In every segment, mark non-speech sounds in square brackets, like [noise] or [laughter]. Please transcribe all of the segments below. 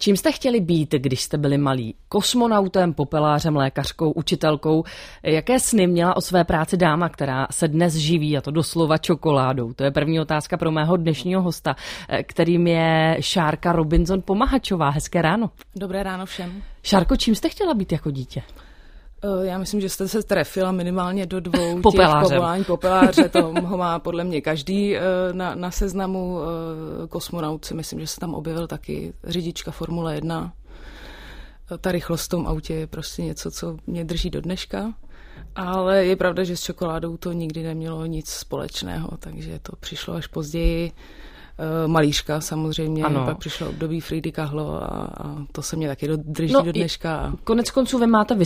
Čím jste chtěli být, když jste byli malí? Kosmonautem, popelářem, lékařkou, učitelkou? Jaké sny měla o své práci dáma, která se dnes živí, a to doslova čokoládou? To je první otázka pro mého dnešního hosta, kterým je Šárka Robinson Pomahačová. Hezké ráno. Dobré ráno všem. Šárko, čím jste chtěla být jako dítě? Eh, já myslím, že jste se trefila minimálně do dvou Popelářem. těch povolání popeláře. To ho [laughs] má podle mě každý eh, na, na seznamu eh, kosmonaut. myslím, že se tam objevil taky řidička Formule 1. Ta rychlost v tom autě je prostě něco, co mě drží do dneška. Ale je pravda, že s čokoládou to nikdy nemělo nic společného, takže to přišlo až později. Eh, malířka samozřejmě, ano. pak přišlo období Friedy Kahlo a, a to se mě taky drží no, do dneška. Konec konců vy máte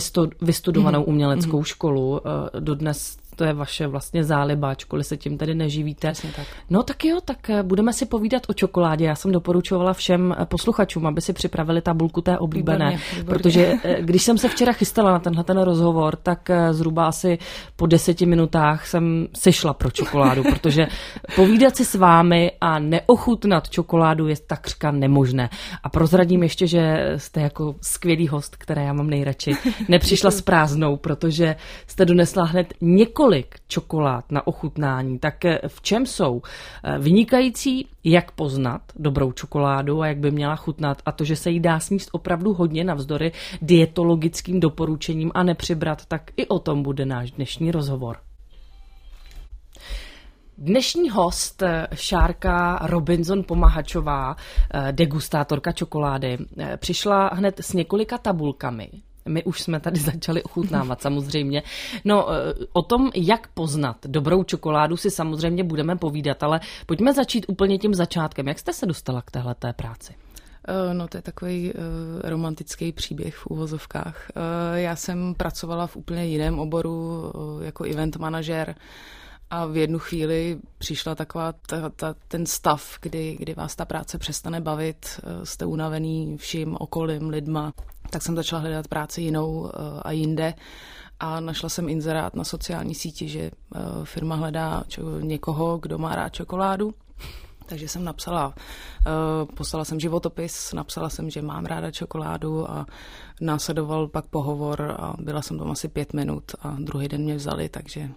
vystudovanou mm-hmm. uměleckou mm-hmm. školu, eh, dodnes to je vaše vlastně záliba, ačkoliv se tím tady neživíte. Přesně tak. No tak jo, tak eh, budeme si povídat o čokoládě. Já jsem doporučovala všem eh, posluchačům, aby si připravili tabulku té oblíbené, výborně, výborně. protože eh, když jsem se včera chystala na tenhle ten rozhovor, tak zhruba asi po deseti minutách jsem sešla pro čokoládu, [laughs] protože povídat si s vámi a neochutnat čokoládu je takřka nemožné. A prozradím ještě, že jste jako skvělý host, které já mám nejradši, nepřišla s prázdnou, protože jste donesla hned několik několik čokolád na ochutnání, tak eh, v čem jsou eh, vynikající, jak poznat dobrou čokoládu a jak by měla chutnat a to, že se jí dá sníst opravdu hodně navzdory dietologickým doporučením a nepřibrat, tak i o tom bude náš dnešní rozhovor. Dnešní host eh, Šárka Robinson Pomahačová, degustátorka čokolády, přišla hned s několika tabulkami, my už jsme tady [laughs] začali ochutnávat samozřejmě. No, eh, o tom, jak poznat dobrou čokoládu, si samozřejmě budeme povídat, ale pojďme začít úplně tím začátkem. Jak jste se dostala k téhleté práci? Eh, no to je takový uh, romantický příběh v úvozovkách. Já jsem pracovala v úplně jiném oboru jako event manažer a v jednu chvíli přišla taková ta, ta, ten stav, kdy, kdy vás ta práce přestane bavit, jste unavený vším okolím, lidma, tak jsem začala hledat práci jinou eh, a jinde a našla jsem inzerát na sociální síti, že eh, firma hledá někoho, kdo má rád čokoládu. Takže jsem napsala, eh, poslala jsem životopis, napsala jsem, že mám ráda čokoládu a následoval pak pohovor a byla jsem tam asi pět minut a druhý den mě vzali, takže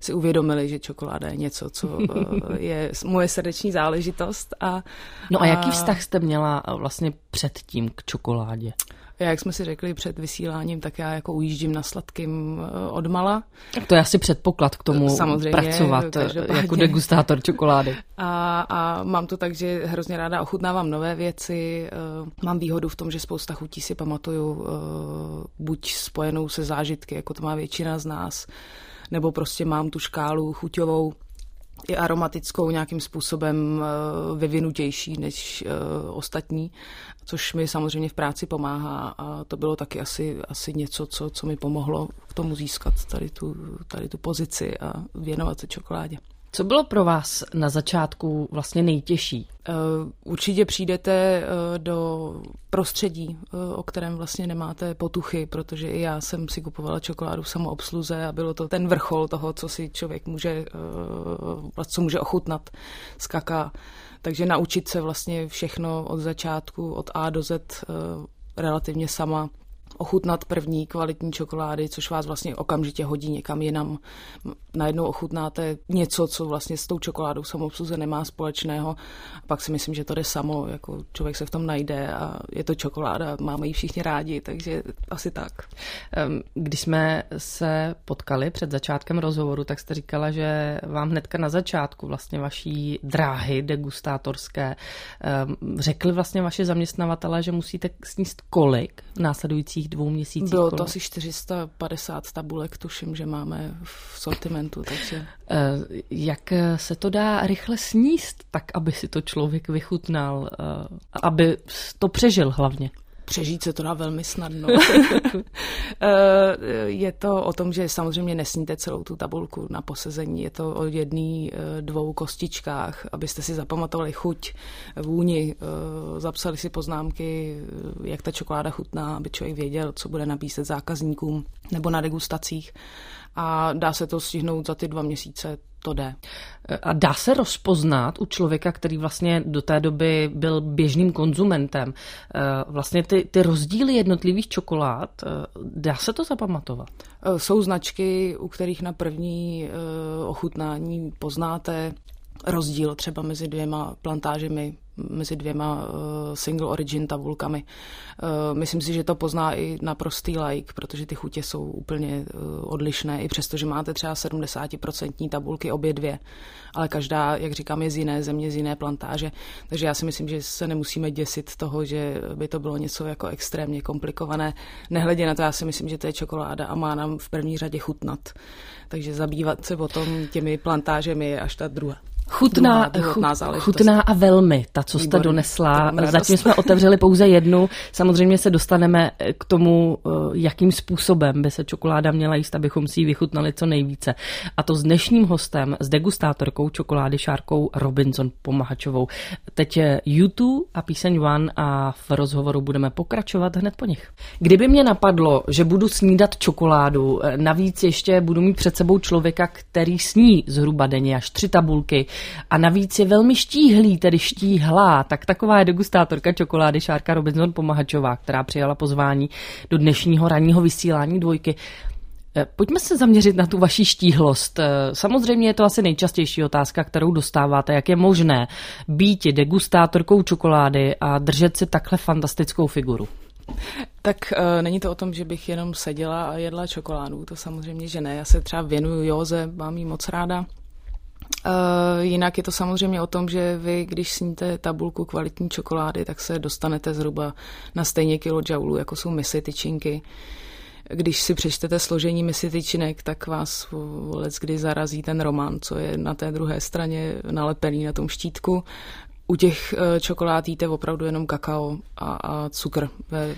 si uvědomili, že čokoláda je něco, co je moje srdeční záležitost. A, no a jaký vztah jste měla vlastně předtím k čokoládě? Já, jak jsme si řekli před vysíláním, tak já jako ujíždím na sladkým eh, odmala. To je asi předpoklad k tomu Samozřejmě, pracovat eh, jako degustátor čokolády. A, a mám to tak, že hrozně ráda ochutnávám nové věci. Eh, mám výhodu v tom, že spousta chutí si pamatuju buď spojenou se zážitky, jako to má většina z nás, nebo prostě mám tu škálu chuťovou i aromatickou nějakým způsobem uh, vyvinutější než uh, ostatní, což mi samozřejmě v práci pomáhá a to bylo taky asi, asi něco, co, co mi pomohlo k tomu získat tady tu, tady tu pozici a věnovat se čokoládě. Co bylo pro vás na začátku vlastně nejtěžší? Eh, určitě přijdete eh, do prostředí, eh, o kterém vlastně nemáte potuchy, protože i já jsem si kupovala čokoládu v samoobsluze a bylo to ten vrchol toho, co si člověk může, co může ochutnat z kaká. Takže naučit se vlastně všechno od začátku, od A do Z relativně sama ochutnat první kvalitní čokolády, což vás vlastně okamžitě hodí někam jinam. Najednou ochutnáte něco, co vlastně s tou čokoládou samoobsluze nemá společného. A pak si myslím, že to jde samo, jako člověk se v tom najde a je to čokoláda, máme ji všichni rádi, takže asi tak. Když jsme se potkali před začátkem rozhovoru, tak jste říkala, že vám hnedka na začátku vlastně vaší dráhy degustátorské řekli vlastně vaši zaměstnavatele, že musíte sníst kolik následujících dalších dvou měsících. Bylo to asi 450 tabulek, tuším, že máme v sortimentu. Takže... Eh, jak se to dá rychle sníst, tak aby si to člověk vychutnal, eh, aby to přežil hlavně? Přežít se to dá velmi snadno. [laughs] Eh, je to o tom, že samozřejmě nesníte celou tu tabulku na posezení. Je to o jedný, eh, dvou kostičkách, abyste si zapamatovali chuť, vůni, eh, zapsali si poznámky, jak ta čokoláda chutná, aby člověk věděl, co bude nabízet zákazníkům nebo na degustacích. A dá se to stihnout za ty dva měsíce to jde. A dá se rozpoznat u člověka, který vlastně do té doby byl běžným konzumentem, eh, vlastně ty, ty rozdíly jednotlivých čokolád, eh, dá se to zapamatovat? Eh, jsou značky, u kterých na první ochutnání poznáte rozdíl třeba mezi dvěma plantážemi mezi dvěma uh, single origin tabulkami. Uh, myslím si, že to pozná i naprostý like, protože ty chutě jsou úplně uh, odlišné, i přesto, že máte třeba 70% tabulky obě dvě, ale každá, jak říkám, je z jiné země, z jiné plantáže, takže já si myslím, že se nemusíme děsit toho, že by to bylo něco jako extrémně komplikované. Nehledě na to, já si myslím, že to je čokoláda a má nám v první řadě chutnat. Takže zabývat se potom těmi plantážemi je až ta druhá. Chutná, chutná a velmi, ta, co jste donesla. Zatím jsme [laughs] otevřeli pouze jednu. Samozřejmě se dostaneme eh, k tomu, eh, jakým způsobem by se čokoláda měla jíst, abychom si ji vychutnali co nejvíce. A to s dnešním hostem, s degustátorkou čokolády Šárkou Robinson Pomahačovou. Teď je YouTube a píseň One a v rozhovoru budeme pokračovat hned po nich. Kdyby mě napadlo, že budu snídat čokoládu, eh, navíc ještě budu mít před sebou člověka, který sní zhruba denně až tři tabulky, a navíc je velmi štíhlý, tedy štíhlá, tak taková je degustátorka čokolády Šárka Robinson Pomahačová, která přijala pozvání do dnešního ranního vysílání dvojky. Eh, pojďme se zaměřit na tu vaši štíhlost. Eh, samozřejmě je to asi nejčastější otázka, kterou dostáváte. Jak je možné být degustátorkou čokolády a držet si takhle fantastickou figuru? Tak uh, není to o tom, že bych jenom seděla a jedla čokoládu, to samozřejmě, že ne. Já se třeba věnuju józe, mám ji moc ráda. Uh, jinak je to samozřejmě o tom, že vy, když sníte tabulku kvalitní čokolády, tak se dostanete zhruba na stejně kilojoulů, jako jsou misy tyčinky. Když si přečtete složení misy tyčinek, tak vás vůbec kdy zarazí ten román, co je na té druhé straně nalepený na tom štítku u těch eh, čokolád jíte opravdu jenom kakao a, a cukr.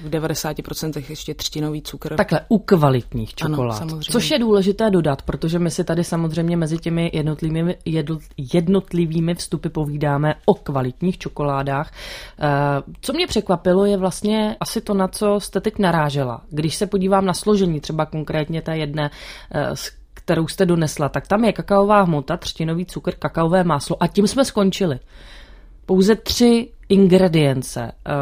V 90% ještě třtinový cukr. Takhle, u kvalitních čokolád. Ano, Což je důležité dodat, protože my si tady samozřejmě mezi těmi jednotlivými, jednotlivými vstupy povídáme o kvalitních čokoládách. Eh, co mě překvapilo, je vlastně asi to, na co jste teď narážela. Když se podívám na složení třeba konkrétně té jedné, eh, kterou jste donesla, tak tam je kakaová hmota, třtinový cukr, kakaové máslo a tím jsme skončili pouze tři ingredience, eh,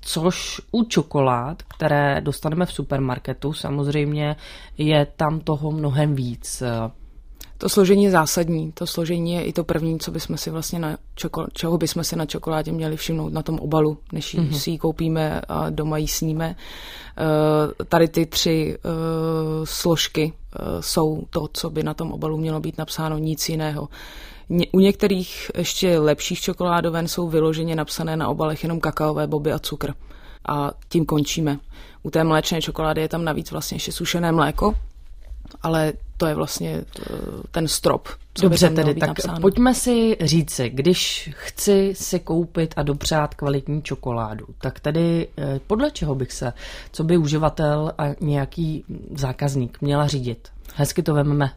což u čokolád, které dostaneme v supermarketu, samozřejmě je tam toho mnohem víc. To složení je zásadní. To složení je i to první, co bychom si vlastně na čoko, čeho bychom si na čokoládě měli všimnout na tom obalu, než mm-hmm. si ji koupíme a doma ji sníme. Uh, tady ty tři složky jsou to, co by na tom obalu mělo být napsáno, nic jiného. U některých ještě lepších čokoládoven jsou vyloženě napsané na obalech jenom kakaové boby a cukr. A tím končíme. U té mléčné čokolády je tam navíc vlastně ještě sušené mléko, ale to je vlastně eh, ten strop. Co Dobře tedy, tak napsáno. pojďme si říci, když chci si koupit a dopřát kvalitní čokoládu, tak tedy eh, podle čeho bych se, co by uživatel a nějaký zákazník měla řídit? Hezky to vememe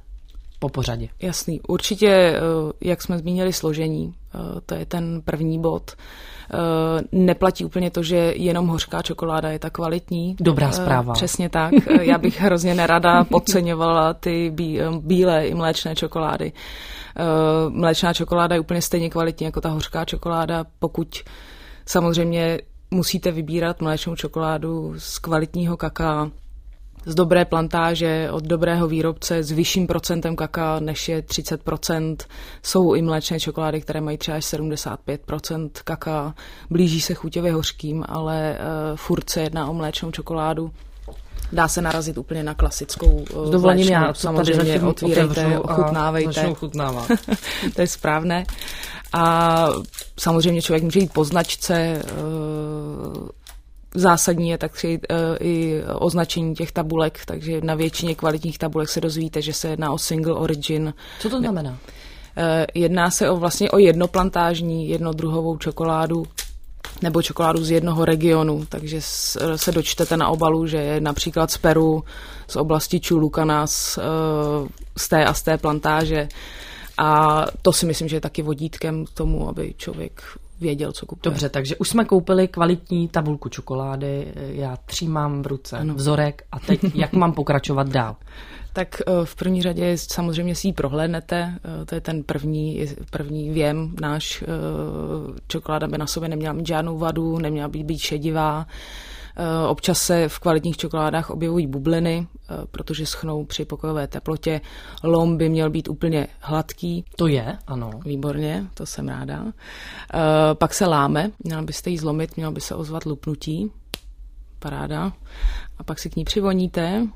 po pořadě. Jasný. Určitě, eh, jak jsme zmínili, složení, eh, to je ten první bod. Eh, neplatí úplně to, že jenom hořká čokoláda je tak kvalitní. Dobrá zpráva. Přesně tak. [laughs] Já bych hrozně nerada podceňovala ty bílé i mléčné čokolády. Mléčná čokoláda je úplně stejně kvalitní jako ta hořká čokoláda, pokud samozřejmě musíte vybírat mléčnou čokoládu z kvalitního kaká, z dobré plantáže, od dobrého výrobce s vyšším procentem kaká, než je 30%. Jsou i mléčné čokolády, které mají třeba až 75% kaká. Blíží se chuťově hořkým, ale uh, furt se jedná o mléčnou čokoládu. Dá se narazit úplně na klasickou uh, S dovolením já samozřejmě otvírejte, ochutnávejte. [laughs] to je správné. A samozřejmě člověk může jít po značce, uh, zásadní je tak uh, i označení těch tabulek, takže na většině kvalitních tabulek se dozvíte, že se jedná o single origin. Co to znamená? Uh, jedná se o vlastně o jednoplantážní, jednodruhovou čokoládu, nebo čokoládu z jednoho regionu, takže se dočtete na obalu, že je například z Peru, z oblasti Chulucanas, uh, z té a z té plantáže. A to si myslím, že je taky vodítkem k tomu, aby člověk věděl, co kupuje. Dobře, takže už jsme koupili kvalitní tabulku čokolády, já třímám v ruce ano. vzorek a teď [laughs] jak mám pokračovat dál? Tak eh, v první řadě samozřejmě si ji prohlédnete, eh, to je ten první, první věm náš. Eh, čokoláda by na sobě neměla mít žádnou vadu, neměla být, být šedivá. Občas se v kvalitních čokoládách objevují bubliny, protože schnou při pokojové teplotě. Lom by měl být úplně hladký. To je, ano. Výborně, to jsem ráda. Pak se láme, měla byste ji zlomit, mělo by se ozvat lupnutí. Paráda. A pak si k ní přivoníte,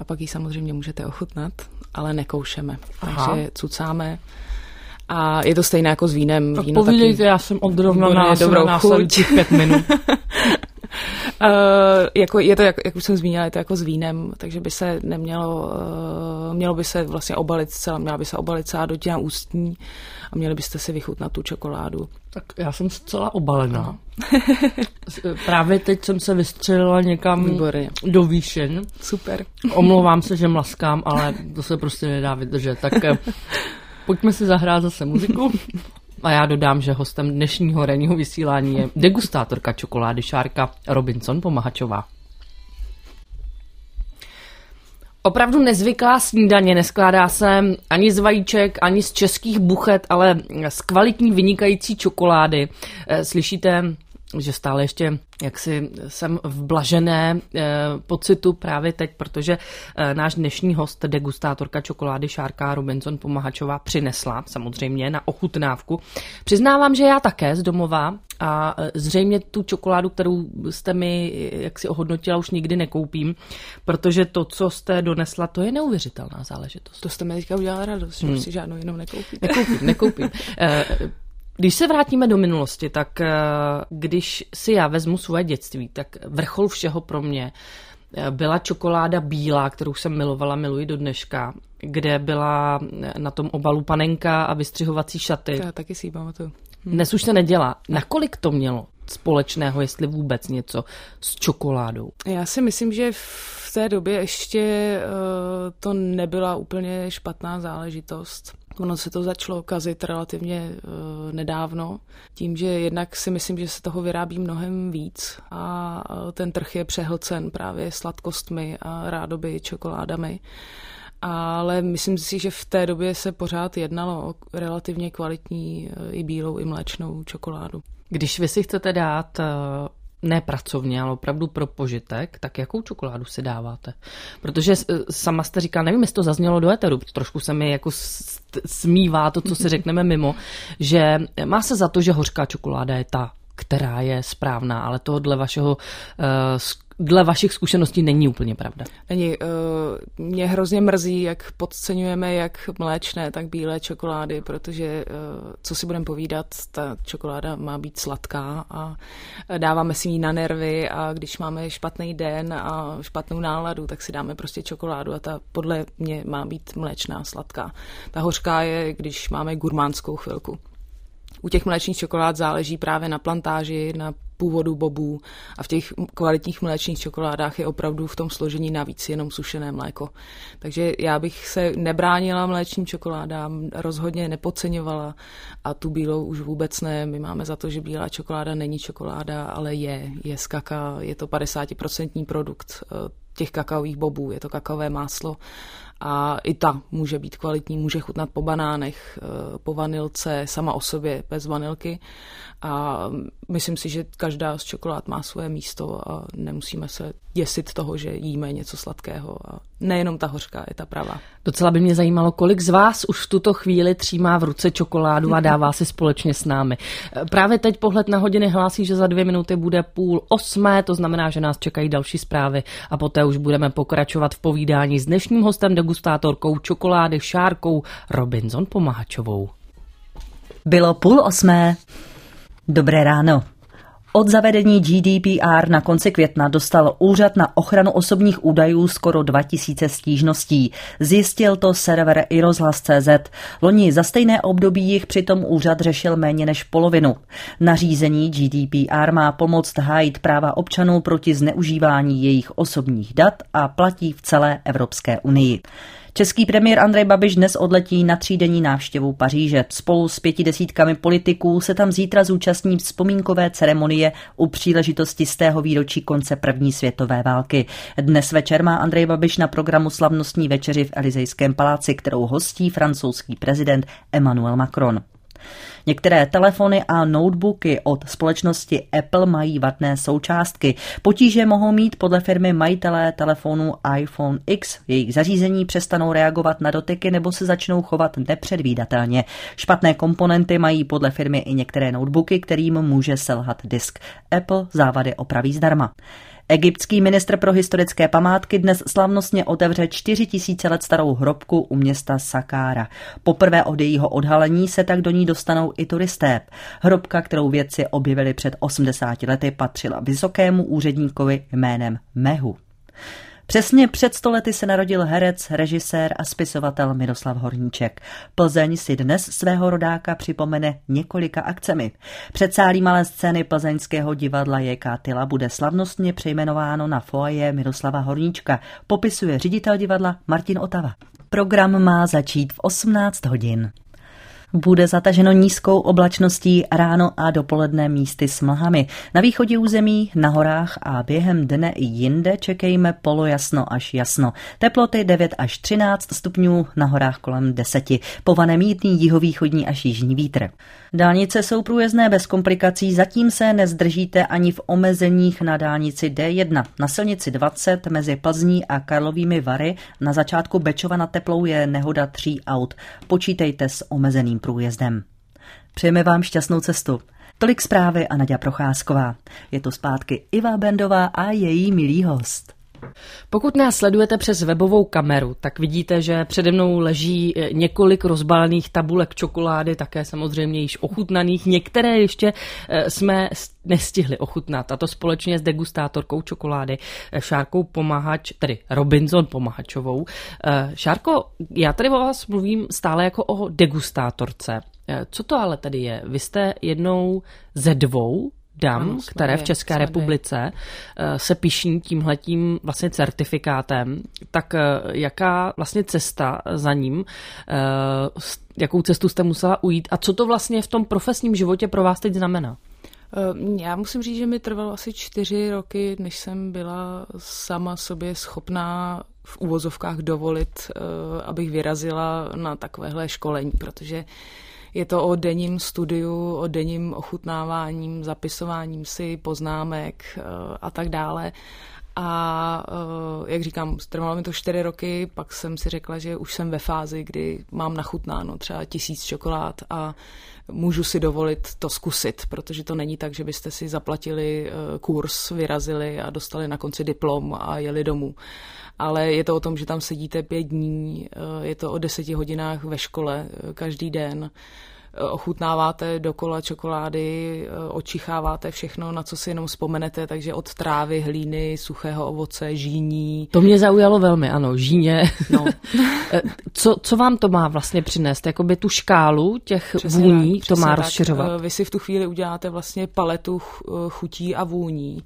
a pak ji samozřejmě můžete ochutnat, ale nekoušeme. Aha. Takže cucáme. A je to stejné jako s vínem. Tak Víno povídejte, taky... já jsem odrovna na dobrou chuť. pět minut. [laughs] Uh, [laughs] jako, je to, jak, jak už jsem zmínila, je to jako s vínem, takže by se nemělo, uh, mělo by se vlastně obalit celá, měla by se obalit celá dotina ústní a měli byste si vychutnat tu čokoládu. Tak já jsem zcela obalená. Právě teď jsem se vystřelila někam Výborně. do výšin. Super. Omlouvám se, že mlaskám, ale to se prostě nedá vydržet. Tak eh, pojďme si zahrát zase muziku. [laughs] A já dodám, že hostem dnešního ranního vysílání je degustátorka čokolády Šárka Robinson Pomahačová. Opravdu nezvyklá snídaně, neskládá se ani z vajíček, ani z českých buchet, ale z kvalitní vynikající čokolády. Eh, slyšíte že stále ještě jak si jsem v blažené e, pocitu právě teď, protože e, náš dnešní host, degustátorka čokolády Šárka Robinson Pomahačová přinesla samozřejmě na ochutnávku. Přiznávám, že já také z domova a e, zřejmě tu čokoládu, kterou jste mi jak si ohodnotila, už nikdy nekoupím, protože to, co jste donesla, to je neuvěřitelná záležitost. To jste mi teďka udělala radost, hmm. že si žádnou jinou nekoupíte. Nekoupím, nekoupím. [laughs] Když se vrátíme do minulosti, tak eh, když si já vezmu svoje dětství, tak vrchol všeho pro mě eh, byla čokoláda bílá, kterou jsem milovala, miluji do dneška, kde byla eh, na tom obalu panenka a vystřihovací šaty. Já taky si ji pamatuju. Hm. Dnes už se nedělá. Nakolik to mělo společného, jestli vůbec něco s čokoládou? Já si myslím, že v té době ještě uh, to nebyla úplně špatná záležitost. Ono se to začalo kazit relativně uh, nedávno, tím, že jednak si myslím, že se toho vyrábí mnohem víc a uh, ten trh je přehlcen právě sladkostmi a rádoby čokoládami. Ale myslím si, že v té době se pořád jednalo o relativně kvalitní uh, i bílou, i mléčnou čokoládu. Když vy si chcete dát ne pracovně, ale opravdu pro požitek, tak jakou čokoládu si dáváte? Protože sama jste říkala, nevím, jestli to zaznělo do éteru, trošku se mi jako smívá to, co si [laughs] řekneme mimo, že má se za to, že hořká čokoláda je ta, která je správná, ale to dle vašeho uh, dle vašich zkušeností není úplně pravda. Není. Uh, mě hrozně mrzí, jak podceňujeme jak mléčné, tak bílé čokolády, protože, uh, co si budeme povídat, ta čokoláda má být sladká a dáváme si ji na nervy a když máme špatný den a špatnou náladu, tak si dáme prostě čokoládu a ta podle mě má být mléčná, sladká. Ta hořká je, když máme gurmánskou chvilku. U těch mléčných čokolád záleží právě na plantáži, na původu bobů a v těch kvalitních mléčných čokoládách je opravdu v tom složení navíc jenom sušené mléko. Takže já bych se nebránila mléčným čokoládám, rozhodně nepodceňovala a tu bílou už vůbec ne. My máme za to, že bílá čokoláda není čokoláda, ale je. Je z kaka, je to 50% produkt eh, těch kakaových bobů, je to kakaové máslo a i ta může být kvalitní, může chutnat po banánech, eh, po vanilce, sama o sobě, bez vanilky. A myslím si, že každá z čokolád má svoje místo a nemusíme se děsit toho, že jíme něco sladkého. A nejenom ta hořká, je ta pravá. Docela by mě zajímalo, kolik z vás už v tuto chvíli třímá v ruce čokoládu a dává si společně s námi. Právě teď pohled na hodiny hlásí, že za dvě minuty bude půl osmé, to znamená, že nás čekají další zprávy a poté už budeme pokračovat v povídání s dnešním hostem, degustátorkou čokolády Šárkou Robinson Pomahačovou. Bylo půl osmé. Dobré ráno. Od zavedení GDPR na konci května dostal Úřad na ochranu osobních údajů skoro 2000 stížností. Zjistil to server iRozhlas.cz. Loni za stejné období jich přitom úřad řešil méně než polovinu. Nařízení GDPR má pomoct hájit práva občanů proti zneužívání jejich osobních dat a platí v celé Evropské unii. Český premiér Andrej Babiš dnes odletí na třídenní návštěvu Paříže. Spolu s pěti desítkami politiků se tam zítra zúčastní vzpomínkové ceremonie u příležitosti z tého výročí konce první světové války. Dnes večer má Andrej Babiš na programu slavnostní večeři v Elizejském paláci, kterou hostí francouzský prezident Emmanuel Macron. Některé telefony a notebooky od společnosti Apple mají vadné součástky. Potíže mohou mít podle firmy majitelé telefonu iPhone X. Jejich zařízení přestanou reagovat na dotyky nebo se začnou chovat nepředvídatelně. Špatné komponenty mají podle firmy i některé notebooky, kterým může selhat disk. Apple závady opraví zdarma. Egyptský ministr pro historické památky dnes slavnostně otevře 4 tisíce let starou hrobku u města Sakára. Poprvé od jejího odhalení se tak do ní dostanou i turisté. Hrobka, kterou vědci objevili před 80 lety, patřila vysokému úředníkovi jménem Mehu. Přesně před stolety se narodil herec, režisér a spisovatel Miroslav Horníček. Plzeň si dnes svého rodáka připomene několika akcemi. Předsálí malé scény plzeňského divadla J.K. Tyla bude slavnostně přejmenováno na foaje Miroslava Horníčka, popisuje ředitel divadla Martin Otava. Program má začít v 18 hodin bude zataženo nízkou oblačností ráno a dopoledne místy s mlhami. Na východě území, na horách a během dne i jinde čekejme polojasno až jasno. Teploty 9 až 13 stupňů, na horách kolem 10. Pované mítný jihovýchodní až jižní vítr. Dálnice jsou průjezdné bez komplikací, zatím se nezdržíte ani v omezeních na dálnici D1. Na silnici 20 mezi Plzní a Karlovými Vary na začátku Bečova na Teplou je nehoda tří aut. Počítejte s omezeným průjezdem. Přejeme vám šťastnou cestu. Tolik zprávy a Nadia Procházková. Je to zpátky Iva Bendová a její milý host. Pokud nás sledujete přes webovou kameru, tak vidíte, že přede mnou leží eh, několik rozbalených tabulek čokolády, také samozřejmě již ochutnaných. Některé ještě eh, jsme nestihli ochutnat, a to společně s degustátorkou čokolády eh, Šárkou Pomahač, tedy Robinson Pomahačovou. Šárko, já tady o vás mluvím stále jako o degustátorce. Co to ale tady je? Vy jste jednou ze dvou dam, ano, které v České republice uh, se piší tímhletím vlastně certifikátem, tak uh, jaká vlastně cesta za ním, uh, jakou cestu jste musela ujít a co to vlastně v tom profesním životě pro vás teď znamená? Já musím říct, že mi trvalo asi čtyři roky, než jsem byla sama sobě schopná v úvozovkách dovolit, abych vyrazila na takovéhle školení, protože je to o denním studiu, o denním ochutnáváním, zapisováním si poznámek eh, a tak dále. A eh, jak říkám, trvalo mi to čtyři roky, pak jsem si řekla, že už jsem ve fázi, kdy mám nachutnáno třeba tisíc čokolád a můžu si dovolit to zkusit, protože to není tak, že byste si zaplatili eh, kurz, vyrazili a dostali na konci diplom a jeli domů. Ale je to o tom, že tam sedíte pět dní, eh, je to o deseti hodinách ve škole každý den, ochutnáváte dokola čokolády, očicháváte všechno, na co si jenom vzpomenete, takže od trávy, hlíny, suchého ovoce, žíní. To mě zaujalo velmi, ano, žíně. No. [laughs] co, co vám to má vlastně přinést? Jakoby tu škálu těch přesně vůní tak, to má tak. rozšiřovat? Vy si v tu chvíli uděláte vlastně paletu chutí a vůní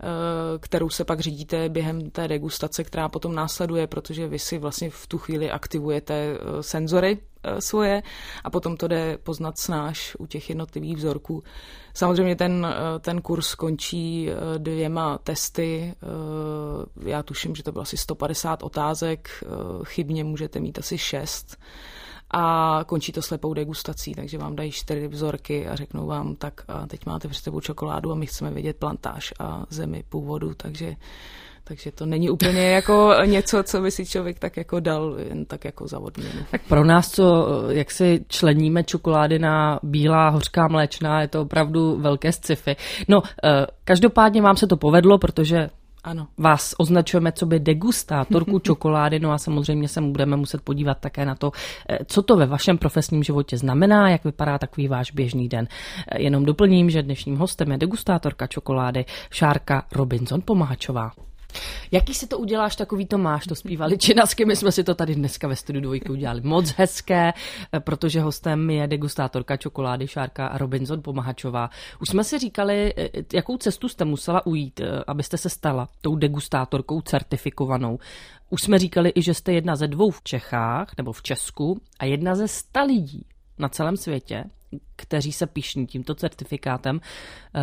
Eh, kterou se pak řídíte během té degustace, která potom následuje, protože vy si vlastně v tu chvíli aktivujete eh, senzory eh, svoje a potom to jde poznat snáš u těch jednotlivých vzorků. Samozřejmě ten, ten kurz končí dvěma testy. Já tuším, že to bylo asi 150 otázek, chybně můžete mít asi 6 a končí to slepou degustací, takže vám dají čtyři vzorky a řeknou vám, tak a teď máte před sebou čokoládu a my chceme vědět plantáž a zemi původu, takže takže to není úplně jako [laughs] něco, co by si člověk tak jako dal jen tak jako za odměnu. Tak pro nás, co jak si členíme čokolády na bílá hořká mléčná, je to opravdu velké sci-fi. No, eh, každopádně vám se to povedlo, protože ano. Vás označujeme co by degustátorku [laughs] čokolády, no a samozřejmě se budeme muset podívat také na to, eh, co to ve vašem profesním životě znamená, jak vypadá takový váš běžný den. Eh, jenom doplním, že dnešním hostem je degustátorka čokolády Šárka Robinson Pomahačová. Jaký si to uděláš, takový to máš, to zpívali Činasky, my jsme si to tady dneska ve studiu dvojky udělali moc hezké, protože hostem je degustátorka čokolády Šárka Robinson Pomahačová. Už jsme si říkali, eh, jakou cestu jste musela ujít, eh, abyste se stala tou degustátorkou certifikovanou. Už jsme říkali i, že jste jedna ze dvou v Čechách nebo v Česku a jedna ze sta lidí na celém světě, kteří se pišní tímto certifikátem. Eh,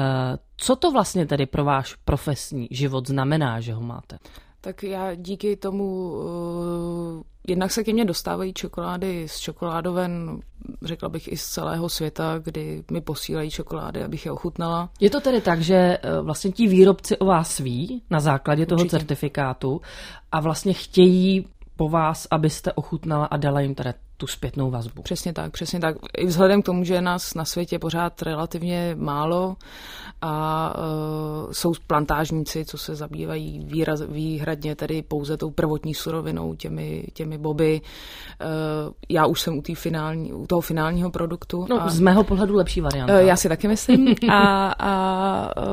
co to vlastně tedy pro váš profesní život znamená, že ho máte? Tak já díky tomu, uh, jednak se ke mně dostávají čokolády z čokoládoven, řekla bych i z celého světa, kdy mi posílají čokolády, abych je ochutnala. Je to tedy tak, že uh, vlastně ti výrobci o vás ví na základě Určitě. toho certifikátu a vlastně chtějí po vás, abyste ochutnala a dala jim teda tu zpětnou vazbu. Přesně tak, přesně tak. I vzhledem k tomu, že je nás na světě pořád relativně málo a uh, jsou plantážníci, co se zabývají výraz, výhradně tedy pouze tou prvotní surovinou, těmi, těmi boby. Uh, já už jsem u, finální, u toho finálního produktu. No, a, z mého pohledu lepší varianta. Uh, já si taky myslím. [laughs] a, a uh,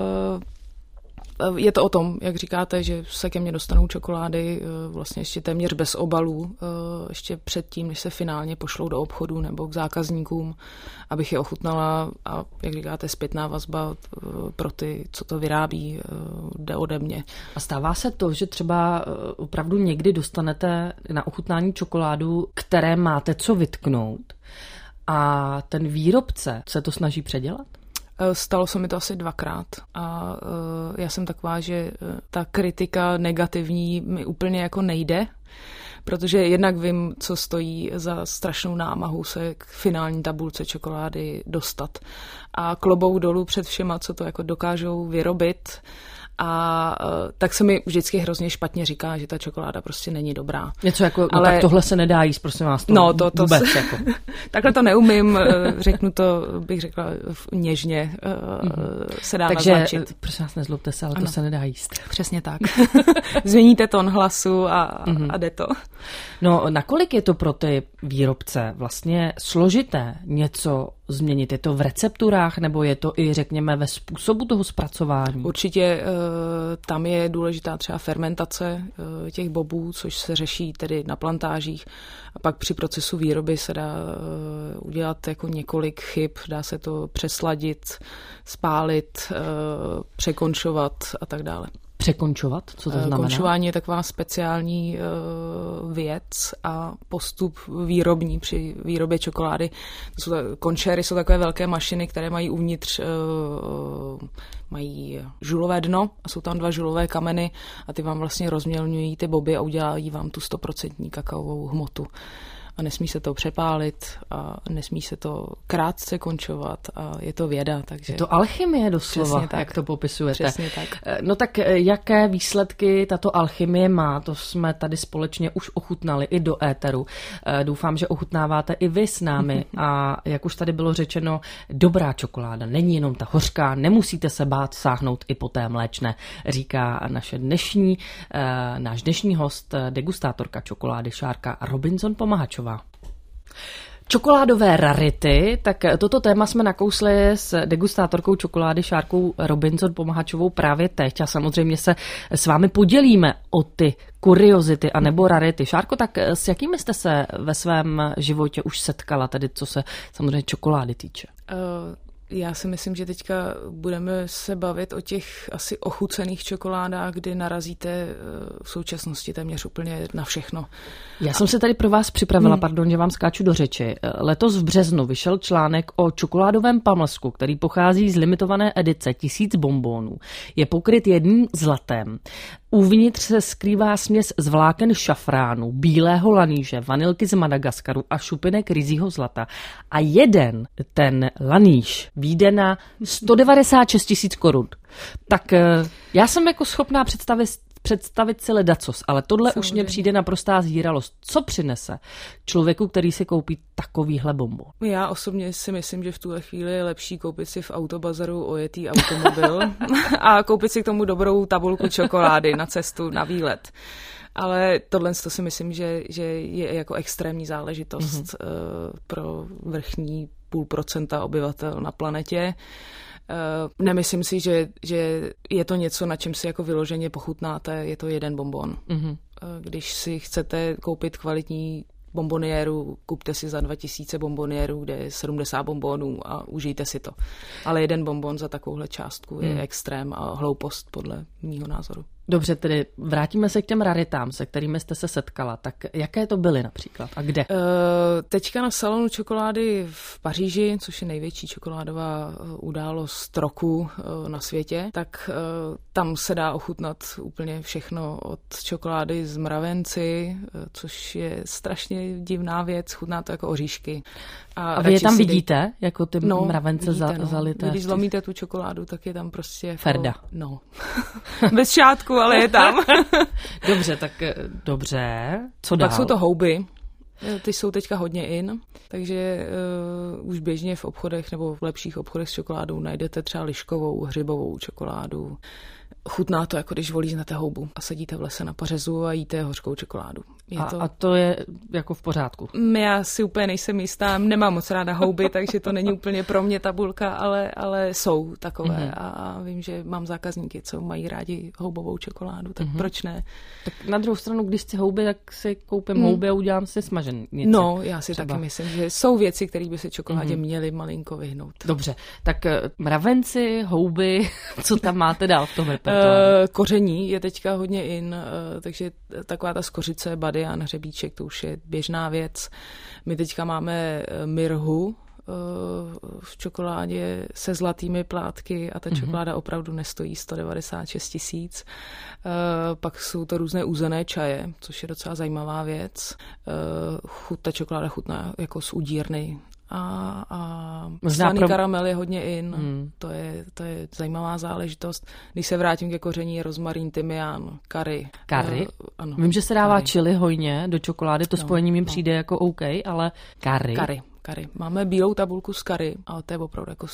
je to o tom, jak říkáte, že se ke mně dostanou čokolády eh, vlastně ještě téměř bez obalů, eh, ještě předtím, než se finálně pošlou do obchodu nebo k zákazníkům, abych je ochutnala a, jak říkáte, zpětná vazba eh, pro ty, co to vyrábí, jde ode mě. A stává se to, že třeba opravdu někdy dostanete na ochutnání čokoládu, které máte co vytknout a ten výrobce se to snaží předělat? Eh, stalo se mi to asi dvakrát a uh, já jsem taková, že uh, ta kritika negativní mi úplně jako nejde, protože jednak vím, co stojí za strašnou námahu se k finální tabulce čokolády dostat. A klobou dolů před všema, co to jako dokážou vyrobit. A uh, tak se mi vždycky hrozně špatně říká, že ta čokoláda prostě není dobrá. Něco jako, no Ale... no tak tohle se nedá jíst, prosím vás, to no, to, to vůbec. Se... Jako. [laughs] Takhle to neumím, eh, řeknu to, bych řekla něžně, mm-hmm. se dá Takže, naznačit. prosím vás, nezlobte se, ale ano. to se nedá jíst. Přesně tak. [laughs] [laughs] Změníte tón hlasu a, mm-hmm. a jde to. No, nakolik je to pro ty výrobce vlastně složité něco změnit? Je to v recepturách nebo je to i, řekněme, ve způsobu toho zpracování? Určitě eh, tam je důležitá třeba fermentace eh, těch bobů, což se řeší tedy na plantážích. A pak při procesu výroby se dá eh, udělat jako několik chyb, dá se to přesladit, spálit, překončovat a tak dále. Překončovat? Co to znamená? Končování je taková speciální uh, věc a postup výrobní při výrobě čokolády. To jsou, končéry jsou takové velké mašiny, které mají uvnitř uh, mají žulové dno a jsou tam dva žulové kameny a ty vám vlastně rozmělňují ty boby a udělají vám tu stoprocentní kakaovou hmotu a nesmí se to přepálit a nesmí se to krátce končovat a je to věda. Takže... Je to alchymie doslova, Přesně tak. jak to popisujete. Přesně tak. Eh, no tak eh, jaké výsledky tato alchymie má, to jsme tady společně už ochutnali i do éteru. Eh, doufám, že ochutnáváte i vy s námi [laughs] a jak už tady bylo řečeno, dobrá čokoláda není jenom ta hořká, nemusíte se bát sáhnout i po té mléčné, říká naše dnešní, náš dnešní host, degustátorka čokolády Šárka Robinson Pomahačová. Čokoládové rarity, tak toto téma jsme nakousli s degustátorkou čokolády Šárkou Robinson Pomahačovou právě teď a samozřejmě se s vámi podělíme o ty kuriozity a nebo rarity. Šárko, tak s jakými jste se ve svém životě už setkala, tedy co se samozřejmě čokolády týče? Uh, já si myslím, že teďka budeme se bavit o těch asi ochucených čokoládách, kdy narazíte eh, v současnosti téměř úplně na všechno. Já jsem se tady pro vás připravila, hmm. pardon, že vám skáču do řeči. Eh, letos v březnu vyšel článek o čokoládovém pamlsku, který pochází z limitované edice tisíc bombónů. Je pokryt jedním zlatem. Uvnitř se skrývá směs z vláken šafránu, bílého laníže, vanilky z Madagaskaru a šupinek rizího zlata. A jeden ten laníž výjde na 196 tisíc korun. Tak eh, já jsem jako schopná představit představit si ledacos, ale tohle Samozřejmě. už mě přijde naprostá zíralost. Co přinese člověku, který si koupí takovýhle bombu? Já osobně si myslím, že v tuhle chvíli je lepší koupit si v autobazaru ojetý automobil [laughs] a koupit si k tomu dobrou tabulku čokolády na cestu, na výlet. Ale tohle to si myslím, že, že je jako extrémní záležitost mm-hmm. pro vrchní půl procenta obyvatel na planetě. Nemyslím si, že, že je to něco, na čem si jako vyloženě pochutnáte, je to jeden bonbon. Mm-hmm. Když si chcete koupit kvalitní bomboniéru, kupte si za 2000 bomboniérů, kde je 70 bombonů a užijte si to. Ale jeden bonbon za takovouhle částku je hmm. extrém a hloupost podle mýho názoru. Dobře, tedy vrátíme se k těm raritám, se kterými jste se setkala. Tak jaké to byly například a kde? Uh, teďka na salonu čokolády v Paříži, což je největší čokoládová eh, událost roku uh, na světě, tak uh, tam se dá ochutnat úplně všechno od čokolády z mravenci, uh, což je strašně divná věc, chutná to jako oříšky. A, a vy je tam vidíte, jako ty no, mravence vidíte, za, no. zalité? Když zlomíte tu čokoládu, tak je tam prostě jako, Ferda. No. [laughs] Bez šátku, ale je tam. [laughs] dobře, tak eh, dobře. Co dál? Pak jsou to houby. Eh, ty jsou teďka hodně in, takže uh, už běžně v obchodech nebo v lepších obchodech s čokoládou najdete třeba liškovou, hřibovou čokoládu, chutná to, jako když volíznete houbu a sedíte v lese na pařezu a jíte hořkou čokoládu. Je a, to... a to je jako v pořádku? Mm, já si úplně nejsem jistá, nemám moc ráda houby, [laughs] takže to není úplně pro mě tabulka, ale, ale jsou takové mm-hmm. a vím, že mám zákazníky, co mají rádi houbovou čokoládu, tak mm-hmm. proč ne? Tak na druhou stranu, když chci houby, tak si koupím mm. houby a udělám si smažen něco. No, já si třeba. taky myslím, že jsou věci, které by se čokoládě mm-hmm. měly malinko vyhnout. Dobře, tak eh, mravenci, houby, [laughs] co tam máte dál v tom [laughs] Uh, koření je teďka hodně in, uh, takže taková ta skořice, badian, hřebíček, to už je běžná věc. My teďka máme eh, mirhu, v čokoládě se zlatými plátky a ta mm-hmm. čokoláda opravdu nestojí 196 tisíc. Pak jsou to různé úzené čaje, což je docela zajímavá věc. Chut, ta čokoláda chutná jako z udírny a, a slaný pro... karamel je hodně in. Hmm. To, je, to je zajímavá záležitost. Když se vrátím ke koření, rozmarín, tymián, kary. Kary? Uh, ano. Vím, že se dává čili hojně do čokolády, to no, spojení mi no. přijde jako OK, ale kary? Kary, kary. Máme bílou tabulku s kary, ale to je opravdu jako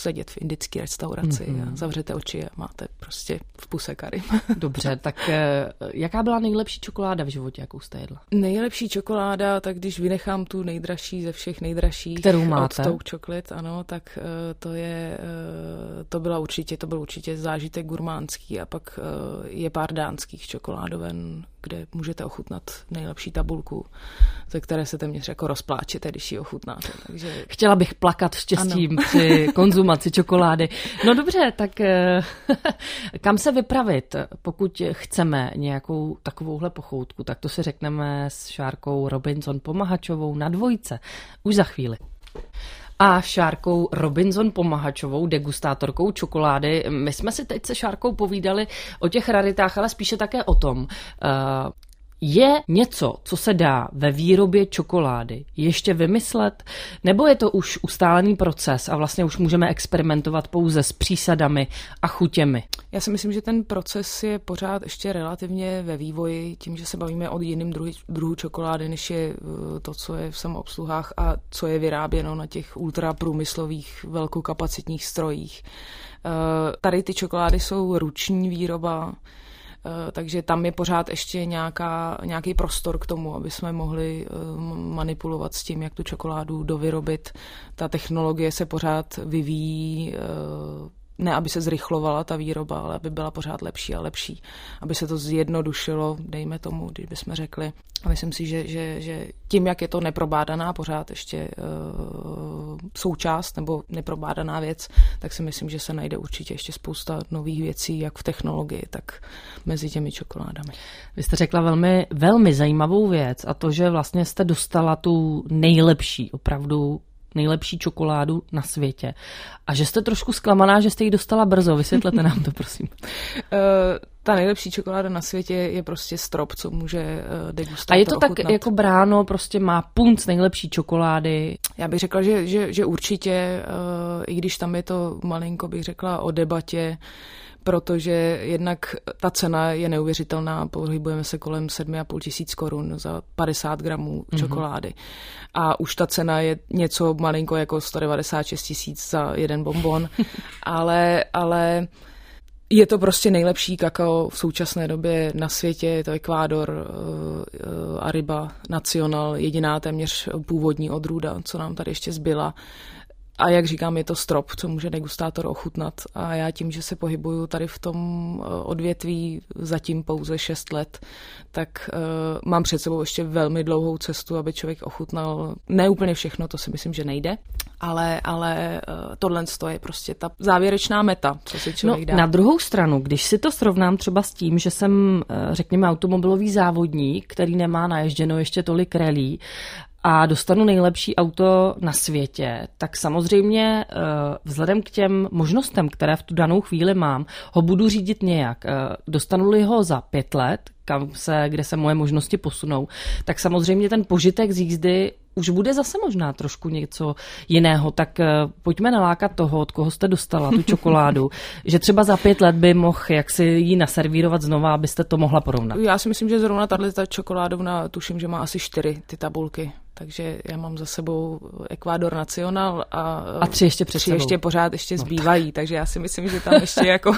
sedět v indické restauraci mm-hmm. a mhm. zavřete oči a máte prostě v puse kary. [laughs] Dobře, tak eh, jaká byla nejlepší čokoláda v životě, jakou jste jedla? Nejlepší čokoláda, tak když vynechám tu nejdražší ze všech nejdražších, kterou máte, od Chocolate, ano, tak eh, to je, eh, to byla určitě, to byl určitě zážitek gurmánský a pak je pár dánských čokoládoven, kde můžete ochutnat nejlepší tabulku, ze které se téměř jako rozpláčete, když ji ochutnáte. Takže... Chtěla bych plakat štěstím ano. při konzumaci čokolády. No dobře, tak eh, [laughs] kam se vypravit, pokud chceme nějakou takovouhle pochoutku, tak to si řekneme s Šárkou Robinson Pomahačovou na dvojce. Už za chvíli a Šárkou Robinson Pomahačovou, degustátorkou čokolády. My jsme si teď se Šárkou povídali o těch raritách, ale spíše také o tom, uh, je něco, co se dá ve výrobě čokolády ještě vymyslet, nebo je to už ustálený proces a vlastně už můžeme experimentovat pouze s přísadami a chutěmi? Já si myslím, že ten proces je pořád ještě relativně ve vývoji, tím, že se bavíme o jiným druhu, druhu čokolády, než je eh, to, co je v samoobsluhách a co je vyráběno na těch ultraprůmyslových velkokapacitních strojích. Eh, tady ty čokolády jsou ruční výroba, takže tam je pořád ještě nějaká, nějaký prostor k tomu, aby jsme mohli eh, manipulovat s tím, jak tu čokoládu dovyrobit. Ta technologie se pořád vyvíjí, eh, ne aby se zrychlovala ta výroba, ale aby byla pořád lepší a lepší. Aby se to zjednodušilo, dejme tomu, když bychom řekli. A myslím si, že, že, že tím, jak je to neprobádaná pořád ještě uh, součást nebo neprobádaná věc, tak si myslím, že se najde určitě ještě spousta nových věcí, jak v technologii, tak mezi těmi čokoládami. Vy jste řekla velmi, velmi zajímavou věc a to, že vlastně jste dostala tu nejlepší, opravdu nejlepší čokoládu na světě. A že jste trošku zklamaná, že jste ji dostala brzo. Vysvětlete nám to, prosím. Uh, [laughs] ta nejlepší čokoláda na světě je prostě strop, co může uh, degustátor A je to tak ochutnat. jako bráno, prostě má punc nejlepší čokolády? Já bych řekla, že, že, že určitě, uh, i když tam je to malinko, bych řekla, o debatě, protože jednak ta cena je neuvěřitelná, pohybujeme se kolem 7,5 tisíc korun za 50 gramů mm-hmm. čokolády. A už ta cena je něco malinko jako 196 tisíc za jeden bonbon, [laughs] ale, ale je to prostě nejlepší kakao v současné době na světě, je to Ekvádor, uh, Ariba Nacional, jediná téměř původní odrůda, co nám tady ještě zbyla a jak říkám, je to strop, co může degustátor ochutnat. A já tím, že se pohybuju tady v tom eh, odvětví zatím pouze 6 let, tak uh, mám před sebou ještě velmi dlouhou cestu, aby člověk ochutnal ne úplně všechno, to si myslím, že nejde, ale, ale uh, tohle je prostě ta závěrečná meta, co si člověk no, dá. Na druhou stranu, když si to srovnám třeba s tím, že jsem, řekněme, automobilový závodník, který nemá naježděno ještě tolik relí a dostanu nejlepší auto na světě, tak samozřejmě eh, vzhledem k těm možnostem, které v tu danou chvíli mám, ho budu řídit nějak. Eh, dostanu-li ho za pět let, kam se, kde se moje možnosti posunou, tak samozřejmě ten požitek z jízdy už bude zase možná trošku něco jiného, tak uh, pojďme nalákat toho, od koho jste dostala tu [laughs] čokoládu, že třeba za pět let by mohl jak si ji naservírovat znova, abyste to mohla porovnat. Já si myslím, že zrovna tahle ta čokoládovna, tuším, že má asi čtyři ty tabulky takže já mám za sebou Ecuador Nacional a, a tři ještě před tři ještě pořád ještě no, zbývají, tak. takže já si myslím, že tam ještě [laughs] jako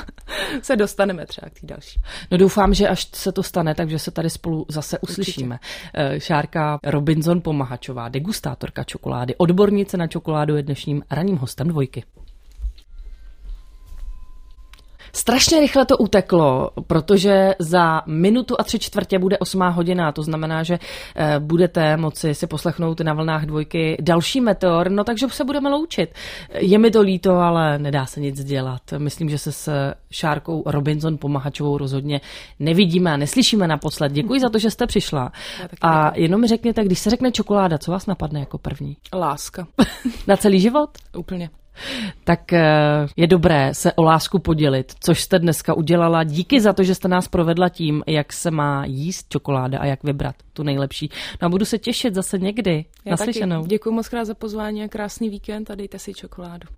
se dostaneme třeba k té další. No doufám, že až se to stane, takže se tady spolu zase uslyšíme. Určitě. Eh, Šárka Robinson Pomahačová, degustátorka čokolády, odbornice na čokoládu je dnešním ranním hostem dvojky. Strašně rychle to uteklo, protože za minutu a tři čtvrtě bude osmá hodina, to znamená, že eh, budete moci si poslechnout na vlnách dvojky další meteor, no takže se budeme loučit. Je mi to líto, ale nedá se nic dělat. Myslím, že se s Šárkou Robinson Pomahačovou rozhodně nevidíme a neslyšíme naposled. Děkuji za to, že jste přišla. A jenom mi řekněte, když se řekne čokoláda, co vás napadne jako první? Láska. [laughs] na celý život? Úplně tak eh, je dobré se o lásku podělit, což jste dneska udělala. Díky za to, že jste nás provedla tím, jak se má jíst čokoláda a jak vybrat tu nejlepší. No a budu se těšit zase někdy. Já Naslyšenou. Děkuji moc krát za pozvání a krásný víkend a dejte si čokoládu.